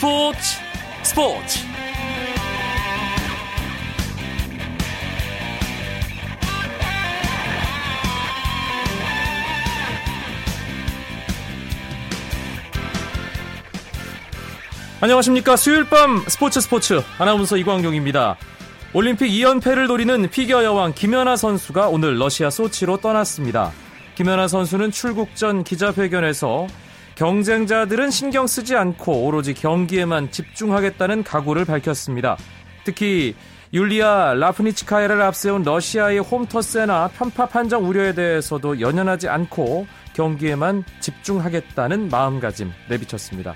스포츠 스포츠. 안녕하십니까. 수요일 밤 스포츠 스포츠. 아나운서 이광용입니다. 올림픽 2연패를 노리는 피겨 여왕 김연아 선수가 오늘 러시아 소치로 떠났습니다. 김연아 선수는 출국 전 기자회견에서 경쟁자들은 신경 쓰지 않고 오로지 경기에만 집중하겠다는 각오를 밝혔습니다. 특히 율리아 리프니츠카야를 앞세운 러시아의 홈 텃세나 편파 판정 우려에 대해서도 연연하지 않고 경기에만 집중하겠다는 마음가짐 내비쳤습니다.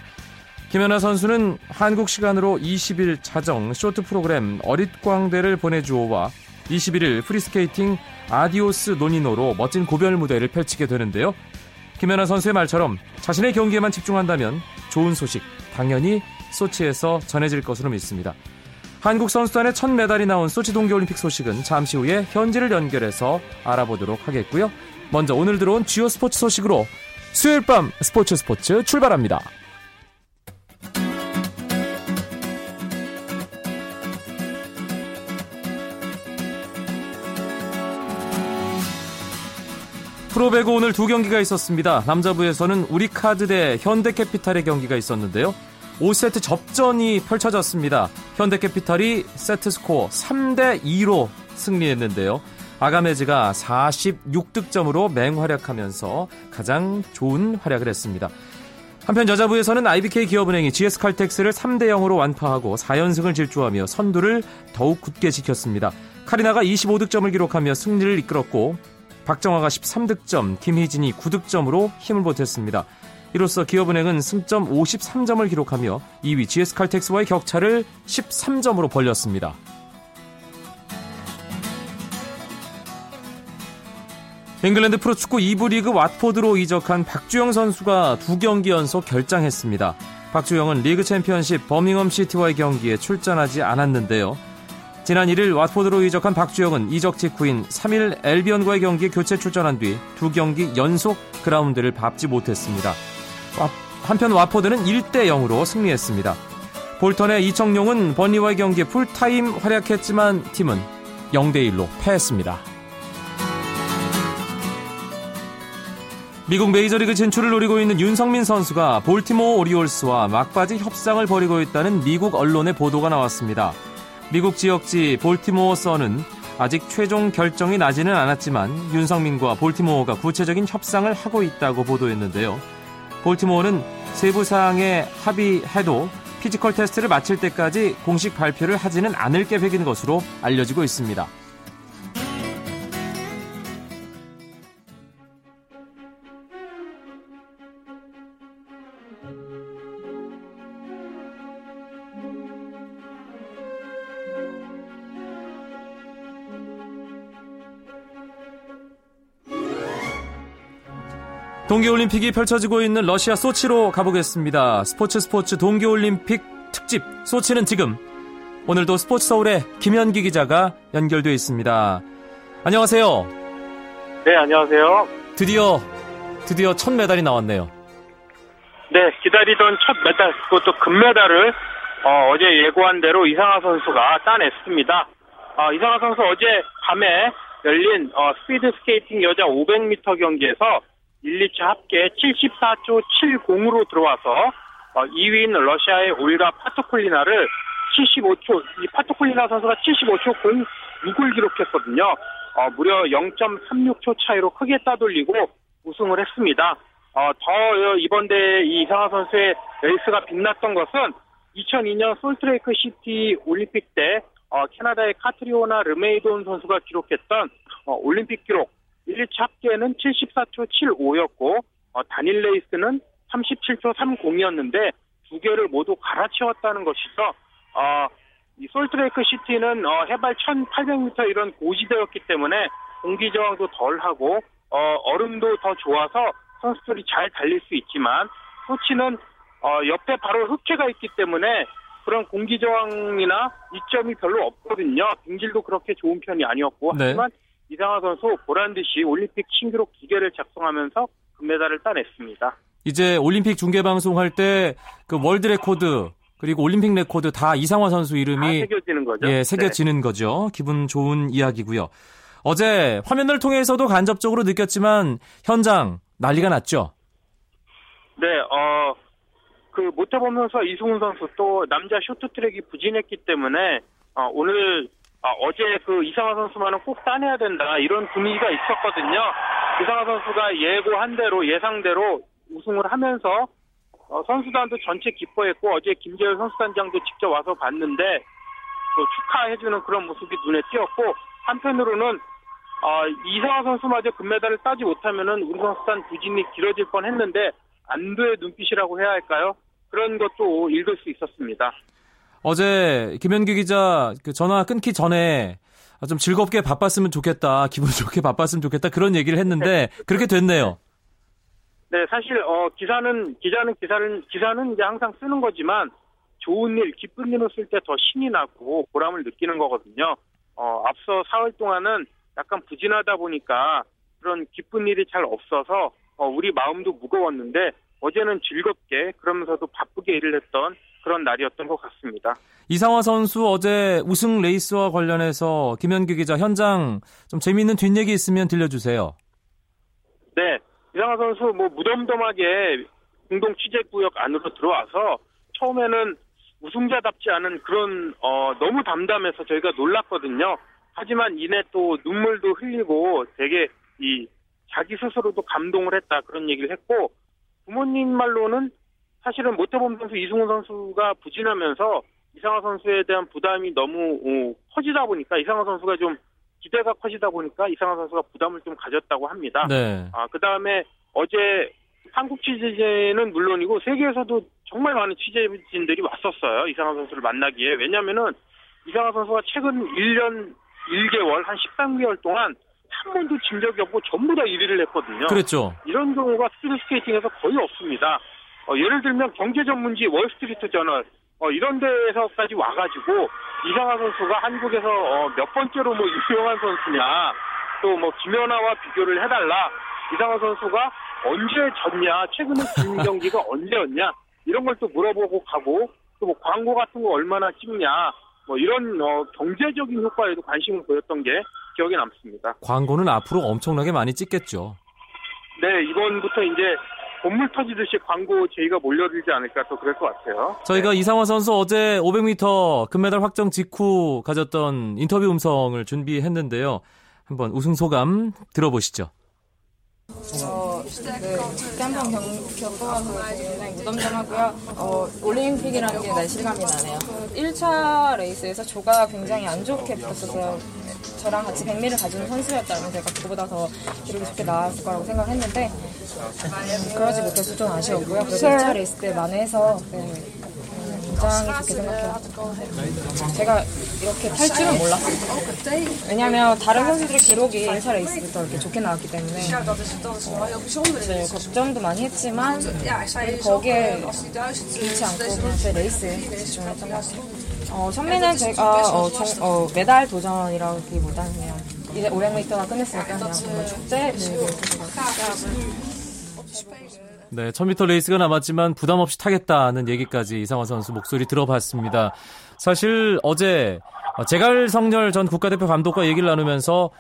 김연아 선수는 한국 시간으로 20일 자정 쇼트 프로그램 어릿광대를 보내주오와 21일 프리스케이팅 아디오스 노니노로 멋진 고별 무대를 펼치게 되는데요. 김연아 선수의 말처럼 자신의 경기에만 집중한다면 좋은 소식 당연히 소치에서 전해질 것으로 믿습니다. 한국 선수단의 첫 메달이 나온 소치 동계올림픽 소식은 잠시 후에 현지를 연결해서 알아보도록 하겠고요. 먼저 오늘 들어온 주요 스포츠 소식으로 수요일 밤 스포츠 스포츠 출발합니다. 프로배구 오늘 두 경기가 있었습니다. 남자부에서는 우리카드 대 현대캐피탈의 경기가 있었는데요. 5세트 접전이 펼쳐졌습니다. 현대캐피탈이 세트 스코어 3대 2로 승리했는데요. 아가메즈가 46득점으로 맹활약하면서 가장 좋은 활약을 했습니다. 한편 여자부에서는 IBK 기업은행이 GS칼텍스를 3대 0으로 완파하고 4연승을 질주하며 선두를 더욱 굳게 지켰습니다. 카리나가 25득점을 기록하며 승리를 이끌었고 박정화가 13득점, 김희진이 9득점으로 힘을 보탰습니다. 이로써 기업은행은 승점 53점을 기록하며 2위 GS칼텍스와의 격차를 13점으로 벌렸습니다. 잉글랜드 프로축구 2부 리그 왓포드로 이적한 박주영 선수가 두 경기 연속 결장했습니다. 박주영은 리그 챔피언십 버밍엄 시티와의 경기에 출전하지 않았는데요. 지난 1일 왓포드로 이적한 박주영은 이적 직후인 3일 앨비언과의 경기에 교체 출전한 뒤 두 경기 연속 그라운드를 밟지 못했습니다. 한편 왓포드는 1대 0으로 승리했습니다. 볼턴의 이청용은 번리와의 경기에 풀타임 활약했지만 팀은 0대 1로 패했습니다. 미국 메이저리그 진출을 노리고 있는 윤석민 선수가 볼티모어 오리올스와 막바지 협상을 벌이고 있다는 미국 언론의 보도가 나왔습니다. 미국 지역지 볼티모어 선은 아직 최종 결정이 나지는 않았지만 윤석민과 볼티모어가 구체적인 협상을 하고 있다고 보도했는데요. 볼티모어는 세부 사항에 합의해도 physical 테스트를 마칠 때까지 공식 발표를 하지는 않을 계획인 것으로 알려지고 있습니다. 동계올림픽이 펼쳐지고 있는 러시아 소치로 가보겠습니다. 스포츠 스포츠 동계올림픽 특집 소치는 지금 오늘도 스포츠 서울의 김현기 기자가 연결되어 있습니다. 안녕하세요. 네, 안녕하세요. 드디어 드디어 첫 메달이 나왔네요. 네, 기다리던 첫 메달 그것도 금메달을 어, 제 예고한 대로 이상하 선수가 따냈습니다. 어, 이상하 선수 어제 밤에 열린 어, 스피드 스케이팅 여자 500m 경기에서 1, 2차 합계 74초 70으로 들어와서 2위인 어, 러시아의 올가 파트쿨리나를 75초, 이 파트쿨리나 선수가 75초 06을 기록했거든요. 어, 무려 0.36초 차이로 크게 따돌리고 우승을 했습니다. 어, 더 이번 대회 이상화 선수의 레이스가 빛났던 것은 2002년 솔트레이크 시티 올림픽 때 어, 캐나다의 카트리오나 르메이돈 선수가 기록했던 어, 올림픽 기록 1차 합계는 74초 75였고 어, 단일 레이스는 37초 30이었는데 두 개를 모두 갈아치웠다는 것이죠. 어, 이 솔트레이크 시티는 어, 해발 1,800m 이런 고지대였기 때문에 공기 저항도 덜하고 어, 얼음도 더 좋아서 선수들이 잘 달릴 수 있지만 소치는 어, 옆에 바로 흑해가 있기 때문에 그런 공기 저항이나 이점이 별로 없거든요. 빙질도 그렇게 좋은 편이 아니었고 네. 하지만 이상화 선수 보란 듯이 올림픽 신기록 두 개를 작성하면서 금메달을 따냈습니다. 이제 올림픽 중계 방송할 때 그 world record 그리고 Olympic record 다 이상화 선수 이름이 새겨지는 거죠. 예, 새겨지는 네. 거죠. 기분 좋은 이야기고요. 어제 화면을 통해서도 간접적으로 느꼈지만 현장 난리가 났죠. 네, 어, 그 모태범 선수와 이승훈 선수 또 남자 쇼트트랙이 부진했기 때문에 어, 오늘 어, 어제 그 이상화 선수만은 꼭 따내야 된다 이런 분위기가 있었거든요. 이상화 선수가 예고한 대로 예상대로 우승을 하면서 어, 선수단도 전체 기뻐했고 어제 김재열 선수단장도 직접 와서 봤는데 또 축하해주는 그런 모습이 눈에 띄었고 한편으로는 어, 이상화 선수마저 금메달을 따지 못하면은 우리 선수단 부진이 길어질 뻔했는데 안도의 눈빛이라고 해야 할까요? 그런 것도 읽을 수 있었습니다. 어제 김현기 기자 그 전화 끊기 전에 좀 즐겁게 바빴으면 좋겠다, 기분 좋게 바빴으면 좋겠다 그런 얘기를 했는데 그렇게 됐네요. 네, 사실 어 기사는 기자는 기사를 기사는 이제 항상 쓰는 거지만 좋은 일, 기쁜 일을 쓸때 더 신이 나고 보람을 느끼는 거거든요. 어 앞서 사흘 동안은 약간 부진하다 보니까 그런 기쁜 일이 잘 없어서 어, 우리 마음도 무거웠는데 어제는 즐겁게 그러면서도 바쁘게 일을 했던 그런 날이었던 것 같습니다. 이상화 선수 어제 우승 레이스와 관련해서 김현규 기자 현장 좀 재미있는 뒷얘기 있으면 들려주세요. 네, 이상화 선수 뭐 무덤덤하게 공동 취재 구역 안으로 들어와서 처음에는 우승자답지 않은 그런 어, 너무 담담해서 저희가 놀랐거든요. 하지만 이내 또 눈물도 흘리고 되게 이 자기 스스로도 감동을 했다 그런 얘기를 했고 부모님 말로는 사실은 모태범 선수 이승훈 선수가 부진하면서 이상화 선수에 대한 부담이 너무 어, 커지다 보니까 이상화 선수가 좀 기대가 커지다 보니까 이상화 선수가 부담을 좀 가졌다고 합니다. 네. 아, 그 다음에 어제 한국 취재진은 물론이고 세계에서도 정말 많은 취재진들이 왔었어요. 이상화 선수를 만나기에. 왜냐면은 이상화 선수가 최근 1년 1개월, 한 13개월 동안 한 번도 진 적이 없고 전부 다 1위를 했거든요. 그렇죠. 이런 경우가 스피드 스케이팅에서 거의 없습니다. 어, 예를 들면 경제 전문지 월스트리트 저널 어, 이런 데에서까지 와가지고 이상화 선수가 한국에서 어, 몇 번째로 뭐 유명한 선수냐 또 뭐 김연아와 비교를 해달라 이상화 선수가 언제 졌냐 최근에 진 경기가 언제였냐 이런 걸 또 물어보고 가고 또 뭐 광고 같은 거 얼마나 찍냐 뭐 이런 어, 경제적인 효과에도 관심을 보였던 게 기억에 남습니다. 광고는 앞으로 엄청나게 많이 찍겠죠. 네, 이번부터 이제 본물 터지듯이 광고 제의가 몰려들지 않을까 또 그럴 것 같아요. 저희가 네. 이상화 선수 어제 500m 금메달 확정 직후 가졌던 인터뷰 음성을 준비했는데요. 한번 우승 소감 들어보시죠. 어, 한번 겪어봐서 굉장히 무덤덤하고요. 어, 올림픽이라는 게 날 실감이 나네요. 1차 레이스에서 조가 굉장히 안 좋게 붙었어서 저랑 같이 백미를 가지는 선수였다면 제가 그보다 더 기록이 좋게 나왔을 거라고 생각했는데 음, 그러지 못해서 좀 아쉬웠고요. 그래도 2차 레이스 때 만회해서 네, 굉장히 좋게 생각해요. 제가 이렇게 탈 줄은 몰랐어요. 왜냐하면 다른 선수들의 기록이 1차 레이스부터 이렇게 좋게 나왔기 때문에 어, 네, 걱정도 많이 했지만 거기에 개의치 않고 그냥 제 레이스에 집중했던 것 같아요. 어, 천 미는 제가 어, 정, 어, 메달 도전이라기보다는 그냥 이제 500m가 끝냈으니까 그냥 정말 축제 분위기를 네, 1000m 레이스가 남았지만 부담 없이 타겠다는 얘기까지 이상화 선수 목소리 들어봤습니다. 사실 어제 제갈 성렬 전 국가대표 감독과 얘기를 나누면서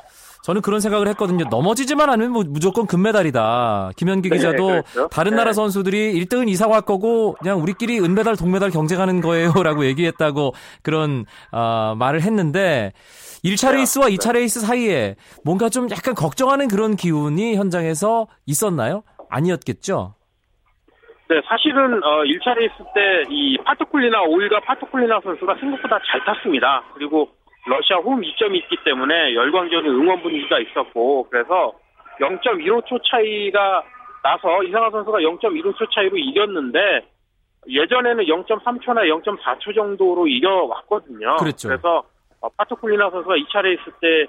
저는 그런 생각을 했거든요. 넘어지지만 않으면 뭐 무조건 금메달이다. 김현기 네, 기자도 그렇죠. 다른 네. 나라 선수들이 1등은 이상화일 거고 그냥 우리끼리 은메달, 동메달 경쟁하는 거예요라고 얘기했다고 그런 어, 말을 했는데 1차 레이스와 2차 레이스 사이에 뭔가 좀 약간 걱정하는 그런 기운이 현장에서 있었나요? 아니었겠죠? 네, 사실은 어, 1차 레이스 때 이 파트쿨리나 올가 파트쿨리나 선수가 생각보다 잘 탔습니다. 그리고 러시아 홈 이점이 있기 때문에 열광적인 응원 분위기가 있었고 그래서 0.15초 차이가 나서 이상화 선수가 0.15초 차이로 이겼는데 예전에는 0.3초나 0.4초 정도로 이겨왔거든요. 그렇죠. 그래서 어, 파트쿨리나 선수가 2차 레이스 때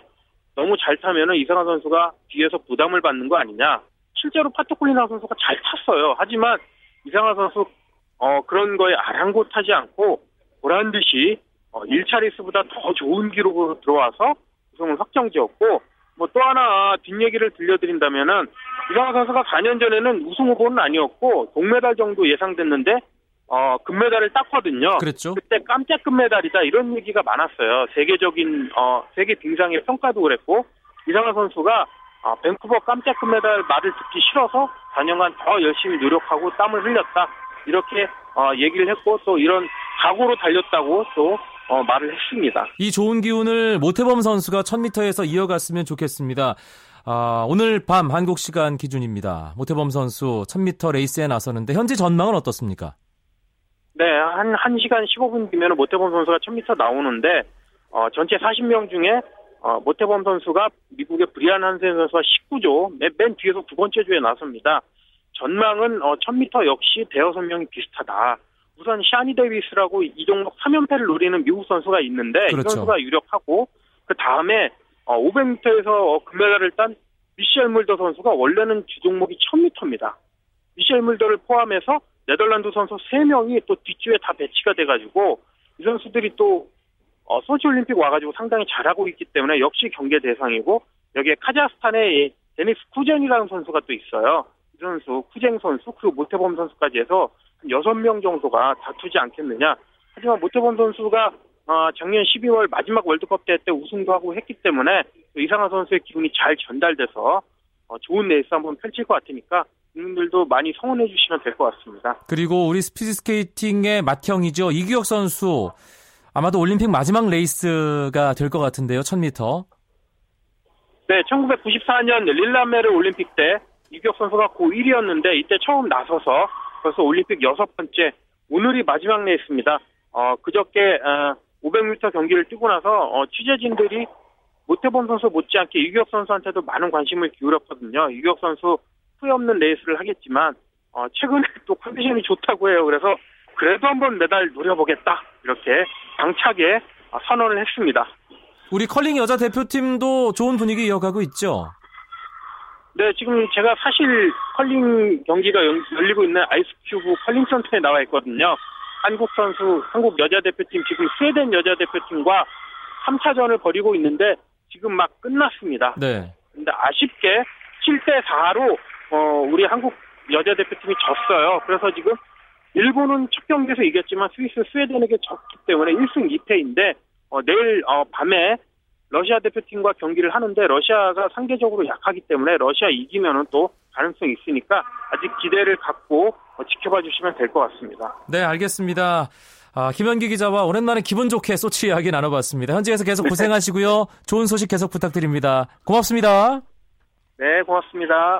너무 잘 타면은 이상화 선수가 뒤에서 부담을 받는 거 아니냐. 실제로 파트쿨리나 선수가 잘 탔어요. 하지만 이상하 선수 어, 그런 거에 아랑곳하지 않고 보란 듯이 어, 1차 레이스보다 더 좋은 기록으로 들어와서 우승을 확정지었고 뭐 또 하나 뒷얘기를 들려드린다면은 이상하 선수가 4년 전에는 우승 후보는 아니었고 동메달 정도 예상됐는데 어, 금메달을 땄거든요. 그랬죠. 그때 깜짝 금메달이다 이런 얘기가 많았어요. 세계적인 어, 세계 빙상의 평가도 그랬고 이상하 선수가 어, 밴쿠버 깜짝 금메달 말을 듣기 싫어서 4년간 더 열심히 노력하고 땀을 흘렸다 이렇게 어, 얘기를 했고 또 이런 각오로 달렸다고 또 어, 말을 했습니다. 이 좋은 기운을 모태범 선수가 1000m에서 이어갔으면 좋겠습니다. 아, 오늘 밤 한국 시간 기준입니다. 모태범 선수 1000m 레이스에 나서는데 현재 전망은 어떻습니까? 네, 한 1시간 15분 뒤면 모태범 선수가 1000m 나오는데 어, 전체 40명 중에 어, 모태범 선수가 미국의 브리안 한센 선수와 19조 맨, 맨 뒤에서 두 번째 조에 나섭니다. 전망은 어, 1000m 역시 대여섯 명이 비슷하다. 우선 샤니 데이비스라고 이 종목 3연패를 노리는 미국 선수가 있는데 그렇죠. 이 선수가 유력하고 그 다음에 어, 500m에서 어, 금메달을 딴 미셸 물더 선수가 원래는 주 종목이 1000m입니다. 미셸 물더를 포함해서 네덜란드 선수 3명이 또 뒷조에 다 배치가 돼가지고 이 선수들이 또 어, 소치 올림픽 와가지고 상당히 잘하고 있기 때문에 역시 경계 대상이고 여기에 카자흐스탄의 데니스 쿠진이라는 선수가 또 있어요. 이 선수, 쿠진 선수, 그리고 모태범 선수까지 해서 한 6명 정도가 다투지 않겠느냐. 하지만 모태범 선수가 어, 작년 12월 마지막 월드컵 대회 때 우승도 하고 했기 때문에 이상화 선수의 기운이 잘 전달돼서 어, 좋은 레이스 한번 펼칠 것 같으니까 국민들도 많이 성원해 주시면 될 것 같습니다. 그리고 우리 스피드 스케이팅의 맏형이죠. 이규혁 선수. 아마도 올림픽 마지막 레이스가 될 것 같은데요. 1000m. 네, 1994년 릴레함메르 올림픽 때 이규혁 선수가 고1이었는데 이때 처음 나서서 벌써 올림픽 여섯 번째 오늘이 마지막 레이스입니다. 어, 그저께 어, 500m 경기를 뛰고 나서 어, 취재진들이 모태범 선수 못지않게 이규혁 선수한테도 많은 관심을 기울였거든요. 이규혁 선수 후회 없는 레이스를 하겠지만 어, 최근에 또 컨디션이 좋다고 해요. 그래서 그래도 한번 메달 노려보겠다 이렇게 당차게 어, 선언을 했습니다. 우리 컬링 여자 대표팀도 좋은 분위기 이어가고 있죠. 네, 지금 제가 사실 컬링 경기가 연- 열리고 있는 아이스큐브 컬링 센터에 나와 있거든요. 한국 선수, 한국 여자 대표팀 지금 스웨덴 여자 대표팀과 3차전을 벌이고 있는데 지금 막 끝났습니다. 네. 근데 아쉽게 7대 4로 어, 우리 한국 여자 대표팀이 졌어요. 그래서 지금 일본은 첫 경기에서 이겼지만 스위스 스웨덴에게 졌기 때문에 1승 2패인데 어, 내일 어, 밤에 러시아 대표팀과 경기를 하는데 러시아가 상대적으로 약하기 때문에 러시아 이기면은 또 가능성이 있으니까 아직 기대를 갖고 어, 지켜봐 주시면 될 것 같습니다. 네, 알겠습니다. 아, 김현기 기자와 오랜만에 기분 좋게 소치 이야기 나눠봤습니다. 현지에서 계속 고생하시고요. 좋은 소식 계속 부탁드립니다. 고맙습니다. 네, 고맙습니다.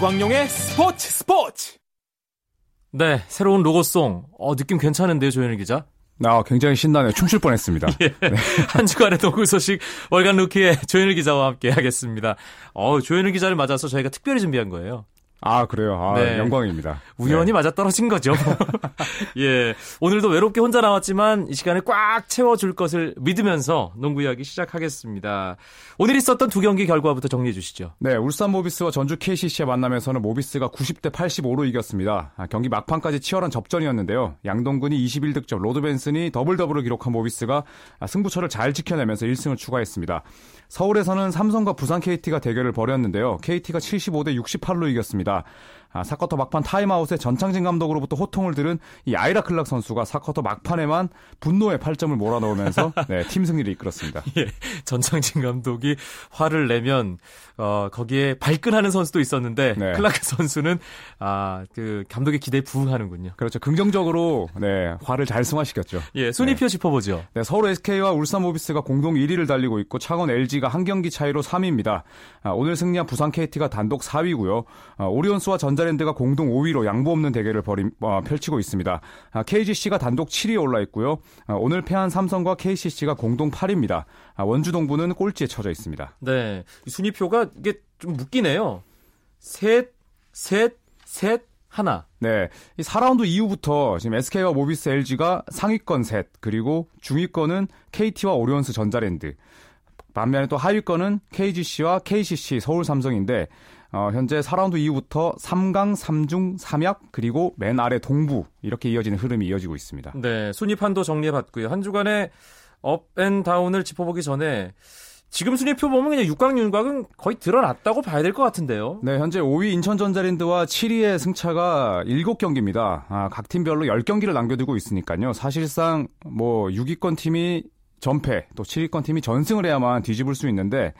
이광용의 스포츠 스포츠 네, 새로운 로고송. 어, 느낌 괜찮은데요, 조현일 기자? 아, 굉장히 신나네요. 춤출 뻔했습니다. 한 주간의 농구 소식 월간 루키의 조현일 기자와 함께 하겠습니다. 어, 조현일 기자를 맞아서 저희가 특별히 준비한 거예요. 아, 그래요. 아, 네. 영광입니다. 우연히 네. 맞아 떨어진 거죠. 예. 오늘도 외롭게 혼자 나왔지만 이 시간에 꽉 채워줄 것을 믿으면서 농구 이야기 시작하겠습니다. 오늘 있었던 두 경기 결과부터 정리해 주시죠. 네, 울산 모비스와 전주 KCC의 만남에서는 모비스가 90대 85로 이겼습니다. 아, 경기 막판까지 치열한 접전이었는데요. 양동근이 21득점, 로드 벤슨이 더블 더블을 기록한 모비스가 아, 승부처를 잘 지켜내면서 1승을 추가했습니다. 서울에서는 삼성과 부산 KT가 대결을 벌였는데요. KT가 75대 68로 이겼습니다. 아, 4쿼터 막판 타임아웃에 전창진 감독으로부터 호통을 들은 이 아이라 클락 선수가 4쿼터 막판에만 분노의 8점을 몰아넣으면서 네, 팀 승리를 이끌었습니다. 예. 전창진 감독이 화를 내면 어, 거기에 발끈하는 선수도 있었는데 네. 클라크 선수는 아, 그 감독의 기대에 부응하는군요. 그렇죠. 긍정적으로 네, 화를 잘 승화시켰죠. 예, 순위표 짚어보죠. 네, 서울 SK와 울산 모비스가 공동 1위를 달리고 있고 창원 LG가 한 경기 차이로 3위입니다. 아, 오늘 승리한 부산 KT가 단독 4위고요. 아, 오리온스와 전자랜드가 공동 5위로 양보 없는 대결을 벌임, 어, 펼치고 있습니다. 아, KGC가 단독 7위에 올라 있고요. 아, 오늘 패한 삼성과 KCC가 공동 8위입니다. 아, 원주 동부는 꼴찌에 처져 있습니다. 네. 이 순위표가 이게 좀 묶이네요. 셋, 셋, 셋, 하나. 네. 이 4라운드 이후부터 지금 SK와 모비스 LG가 상위권 셋, 그리고 중위권은 KT와 오리온스 전자랜드. 반면에 또 하위권은 KGC와 KCC 서울 삼성인데 어, 현재 4라운드 이후부터 3강, 3중, 3약 그리고 맨 아래 동부 이렇게 이어지는 흐름이 이어지고 있습니다. 네, 순위판도 정리해봤고요. 한 주간의 up and down을 짚어보기 전에 지금 순위표 보면 그냥 6강 윤곽은 거의 드러났다고 봐야 될 것 같은데요. 네, 현재 5위 인천전자랜드와 7위의 승차가 7경기입니다. 아, 각 팀별로 10경기를 남겨두고 있으니까요. 사실상 뭐 6위권 팀이 전패, 또 7위권 팀이 전승을 해야만 뒤집을 수 있는데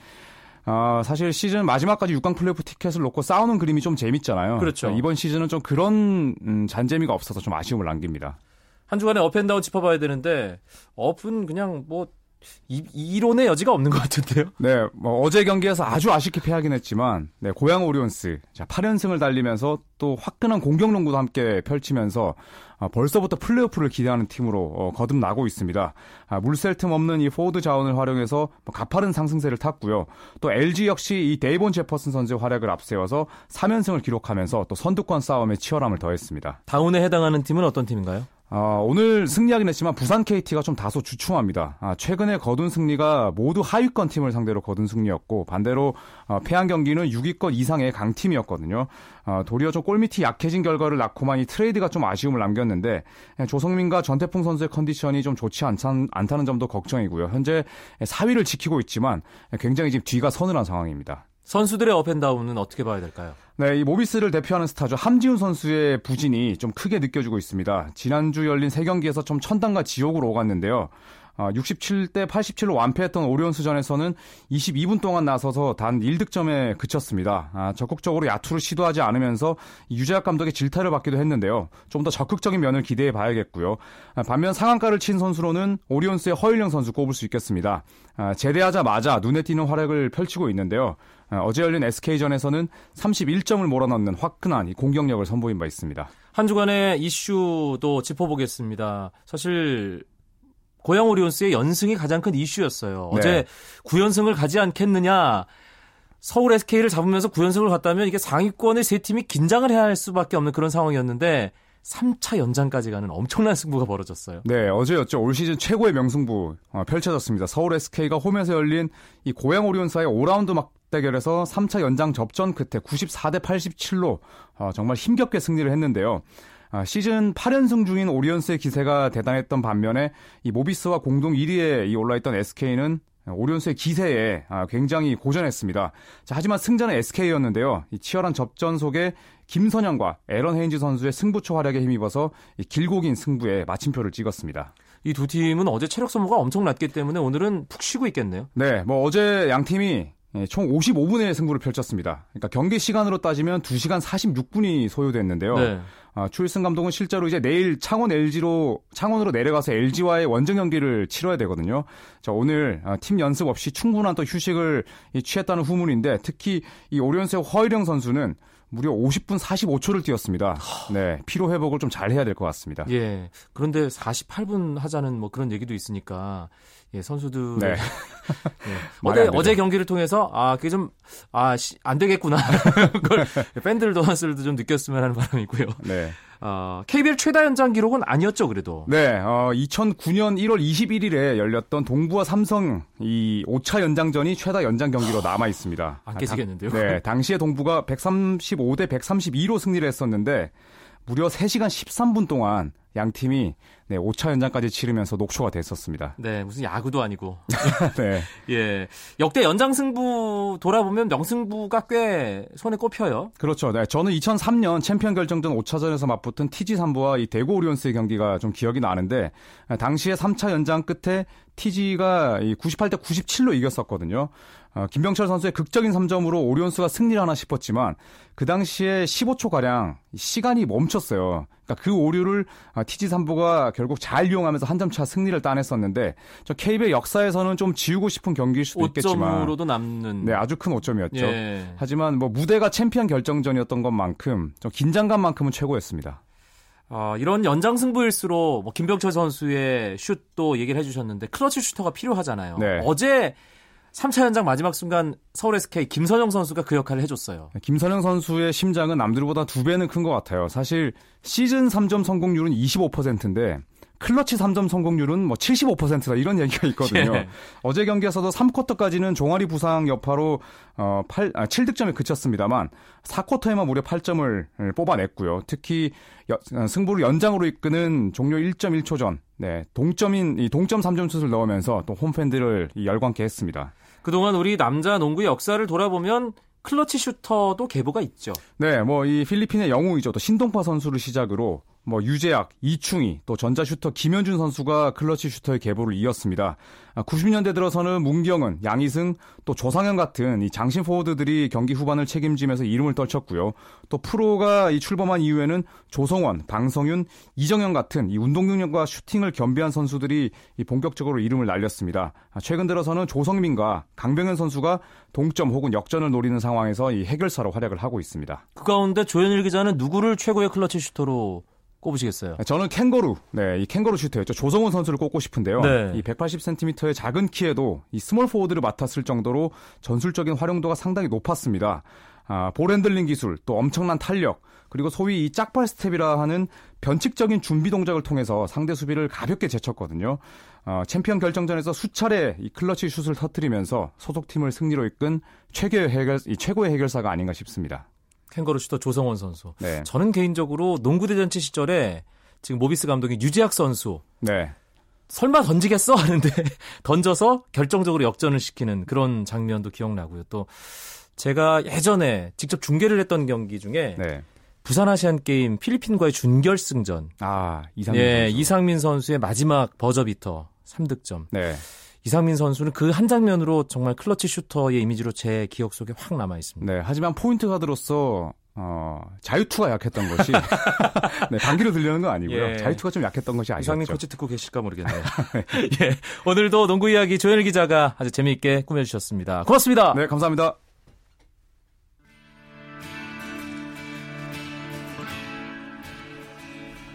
아, 사실 시즌 마지막까지 6강 플레이오프 티켓을 놓고 싸우는 그림이 좀 재밌잖아요. 그렇죠. 이번 시즌은 좀 그런 음, 잔재미가 없어서 좀 아쉬움을 남깁니다. 한 주간에 up and down 짚어봐야 되는데 up은 그냥 뭐 이, 이론의 여지가 없는 것 같은데요. 네, 뭐 어제 경기에서 아주 아쉽게 패하긴 했지만, 네, 고양 오리온스 자 8연승을 달리면서 또 화끈한 공격 농구도 함께 펼치면서 아, 벌써부터 플레이오프를 기대하는 팀으로 어, 거듭나고 있습니다. 아, 물샐 틈 없는 이 포워드 자원을 활용해서 뭐 가파른 상승세를 탔고요. 또 LG 역시 이 데이본 제퍼슨 선수의 활약을 앞세워서 3연승을 기록하면서 또 선두권 싸움에 치열함을 더했습니다. down에 해당하는 팀은 어떤 팀인가요? 아, 오늘 승리하긴 했지만 부산 KT가 좀 다소 주춤합니다. 아, 최근에 거둔 승리가 모두 하위권 팀을 상대로 거둔 승리였고 반대로 어, 패한 경기는 6위권 이상의 강팀이었거든요. 아, 도리어 좀 골밑이 약해진 결과를 낳고만 이 트레이드가 좀 아쉬움을 남겼는데 조성민과 전태풍 선수의 컨디션이 좀 좋지 않다는, 않다는 점도 걱정이고요. 현재 4위를 지키고 있지만 굉장히 지금 뒤가 서늘한 상황입니다. 선수들의 up and down은 어떻게 봐야 될까요? 네, 이 모비스를 대표하는 스타죠. 함지훈 선수의 부진이 좀 크게 느껴지고 있습니다. 지난주 열린 3경기에서 좀 천당과 지옥으로 오갔는데요. 67대 아, 87로 완패했던 오리온스전에서는 22분 동안 나서서 단 1득점에 그쳤습니다. 아, 적극적으로 야투를 시도하지 않으면서 유재학 감독의 질타를 받기도 했는데요. 좀 더 적극적인 면을 기대해 봐야겠고요. 아, 반면 상한가를 친 선수로는 오리온스의 허일영 선수 꼽을 수 있겠습니다. 제대하자마자 눈에 띄는 활약을 펼치고 있는데요. 어제 열린 SK전에서는 31점을 몰아넣는 화끈한 공격력을 선보인 바 있습니다. 한 주간의 이슈도 짚어보겠습니다. 사실 고양 오리온스의 연승이 가장 큰 이슈였어요. 네. 어제 9연승을 가지 않겠느냐. 서울 SK를 잡으면서 9연승을 갔다면 이게 상위권의 세 팀이 긴장을 해야 할 수밖에 없는 그런 상황이었는데 3차 연장까지 가는 엄청난 승부가 벌어졌어요. 네, 어제였죠. 올 시즌 최고의 명승부 어, 펼쳐졌습니다. 서울 SK가 홈에서 열린 이 고양 오리온스의 5라운드 막대결에서 3차 연장 접전 끝에 94대 87로 어, 정말 힘겹게 승리를 했는데요. 아, 시즌 8연승 중인 오리온스의 기세가 대단했던 반면에 이 모비스와 공동 1위에 올라있던 SK는 오리온스의 기세에 아, 굉장히 고전했습니다. 자, 하지만 승자는 SK였는데요. 이 치열한 접전 속에 김선영과 에런 헤인즈 선수의 승부처 활약에 힘입어서 길고 긴 승부에 마침표를 찍었습니다. 이 두 팀은 어제 체력 소모가 엄청 났기 때문에 오늘은 푹 쉬고 있겠네요. 네, 뭐 어제 양 팀이 예, 총 55분의 승부를 펼쳤습니다. 그러니까 경기 시간으로 따지면 2시간 46분이 소요됐는데요. 네. 아, 추일승 감독은 실제로 이제 내일 창원 LG로 창원으로 내려가서 LG와의 원정 경기를 치러야 되거든요. 자, 오늘 아, 팀 연습 없이 충분한 또 휴식을 취했다는 후문인데 특히 이 오리온스의 허일영 선수는 무려 50분 45초를 뛰었습니다. 네, 피로 회복을 좀 잘 해야 될 것 같습니다. 예. 그런데 48분 하자는 뭐 그런 얘기도 있으니까 예, 선수들 네. 예. 어제 어제 경기를 통해서 아, 그게 좀 아, 안 되겠구나. 그걸 팬들도 선수들도 좀 느꼈으면 하는 바람이고요. 네. 어, KBL 최다 연장 기록은 아니었죠, 그래도. 네, 어, 2009년 1월 21일에 열렸던 동부와 삼성 이 5차 연장전이 최다 연장 경기로 남아 있습니다. 안 깨지겠는데요? 네, 당시에 동부가 135대 132로 승리를 했었는데 무려 3시간 13분 동안 양 팀이 네, 5차 연장까지 치르면서 녹초가 됐었습니다. 네, 무슨 야구도 아니고. 네. 예. 역대 연장 승부 돌아보면 명승부가 꽤 손에 꼽혀요. 그렇죠. 네. 저는 2003년 챔피언 결정전 5차전에서 맞붙은 TG 삼부와 이 대구 오리온스의 경기가 좀 기억이 나는데 당시에 3차 연장 끝에 TG가 98대 97로 이겼었거든요. 어, 김병철 선수의 극적인 3점으로 오리온스가 승리를 하나 싶었지만 그 당시에 15초 가량 시간이 멈췄어요. 그러니까 그 오류를 TG 삼보가 결국 잘 이용하면서 한 점 차 승리를 따냈었는데 저 KBL의 역사에서는 좀 지우고 싶은 경기일 수도 있겠지만 오점으로도 남는 네 아주 큰 오점이었죠. 예. 하지만 뭐 무대가 챔피언 결정전이었던 것만큼 좀 긴장감만큼은 최고였습니다. 어, 이런 연장 승부일수록 뭐 김병철 선수의 슛도 얘기를 해주셨는데 클러치 슈터가 필요하잖아요. 네. 어제 3차 연장 마지막 순간 서울 SK 김선형 선수가 그 역할을 해줬어요. 김선형 선수의 심장은 남들보다 두 배는 큰 것 같아요. 사실 시즌 3점 성공률은 25%인데 클러치 3점 성공률은 뭐 75%다 이런 얘기가 있거든요. 예. 어제 경기에서도 3쿼터까지는 종아리 부상 여파로 어 8, 아, 7득점에 그쳤습니다만 4쿼터에만 무려 8점을 뽑아냈고요. 특히 여- 어, 승부를 연장으로 이끄는 종료 1.1초 전 네, 동점인 이 동점 3점 슛을 넣으면서 또 홈팬들을 이 열광케 했습니다. 그동안 우리 남자 농구의 역사를 돌아보면 클러치 슈터도 계보가 있죠. 네, 뭐 이 필리핀의 영웅이죠. 또 신동파 선수를 시작으로 뭐 유재학, 이충희, 또 전자 슈터 김현준 선수가 클러치 슈터의 계보를 이었습니다. 90년대 들어서는 문경은, 양희승, 또 조상현 같은 이 장신 포워드들이 경기 후반을 책임지면서 이름을 떨쳤고요. 또 프로가 이 출범한 이후에는 조성원, 방성윤, 이정현 같은 이 운동 능력과 슈팅을 겸비한 선수들이 이 본격적으로 이름을 날렸습니다. 아, 최근 들어서는 조성민과 강병현 선수가 동점 혹은 역전을 노리는 상황에서 이 해결사로 활약을 하고 있습니다. 그 가운데 조현일 기자는 누구를 최고의 클러치 슈터로 꼽으시겠어요? 저는 캥거루, 네, 이 캥거루 슈터였죠. 조성원 선수를 꼽고 싶은데요. 네. 이 180cm의 작은 키에도 이 스몰 포워드를 맡았을 정도로 전술적인 활용도가 상당히 높았습니다. 아, 볼 핸들링 기술, 또 엄청난 탄력, 그리고 소위 이 짝발 스텝이라 하는 변칙적인 준비 동작을 통해서 상대 수비를 가볍게 제쳤거든요. 어, 챔피언 결정전에서 수차례 이 클러치 슛을 터뜨리면서 소속팀을 승리로 이끈 최고의 해결, 이 최고의 해결사가 아닌가 싶습니다. 캥거루 슈터 조성원 선수. 네. 저는 개인적으로 농구 대잔치 시절에 지금 모비스 감독인 유재학 선수 네. 설마 던지겠어 하는데 던져서 결정적으로 역전을 시키는 그런 장면도 기억나고요. 또 제가 예전에 직접 중계를 했던 경기 중에 네. 부산 아시안 게임 필리핀과의 준결승전. 아, 이상민 예, 선수. 이상민 선수의 마지막 버저비터 3득점. 네. 이상민 선수는 그 한 장면으로 정말 클러치 슈터의 이미지로 제 기억 속에 확 남아 있습니다. 네, 하지만 포인트 가드로서 어, 자유투가 약했던 것이 네, 방귀로 들려는 건 아니고요. 예. 자유투가 좀 약했던 것이 이상민 아니었죠. 코치 듣고 계실까 모르겠네요. 예, 오늘도 농구 이야기 조현일 기자가 아주 재미있게 꾸며주셨습니다. 고맙습니다. 네, 감사합니다.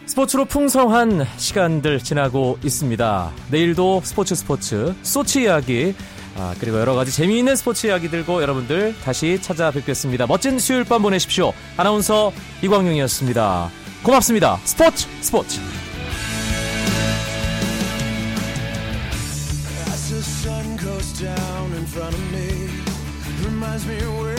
스포츠로 풍성한 시간들 지나고 있습니다. 내일도 스포츠 스포츠, 소치 이야기, 아, 그리고 여러 가지 재미있는 스포츠 이야기 들고 여러분들 다시 찾아뵙겠습니다. 멋진 수요일 밤 보내십시오. 아나운서 이광용이었습니다. 고맙습니다. 스포츠 스포츠. Reminds me where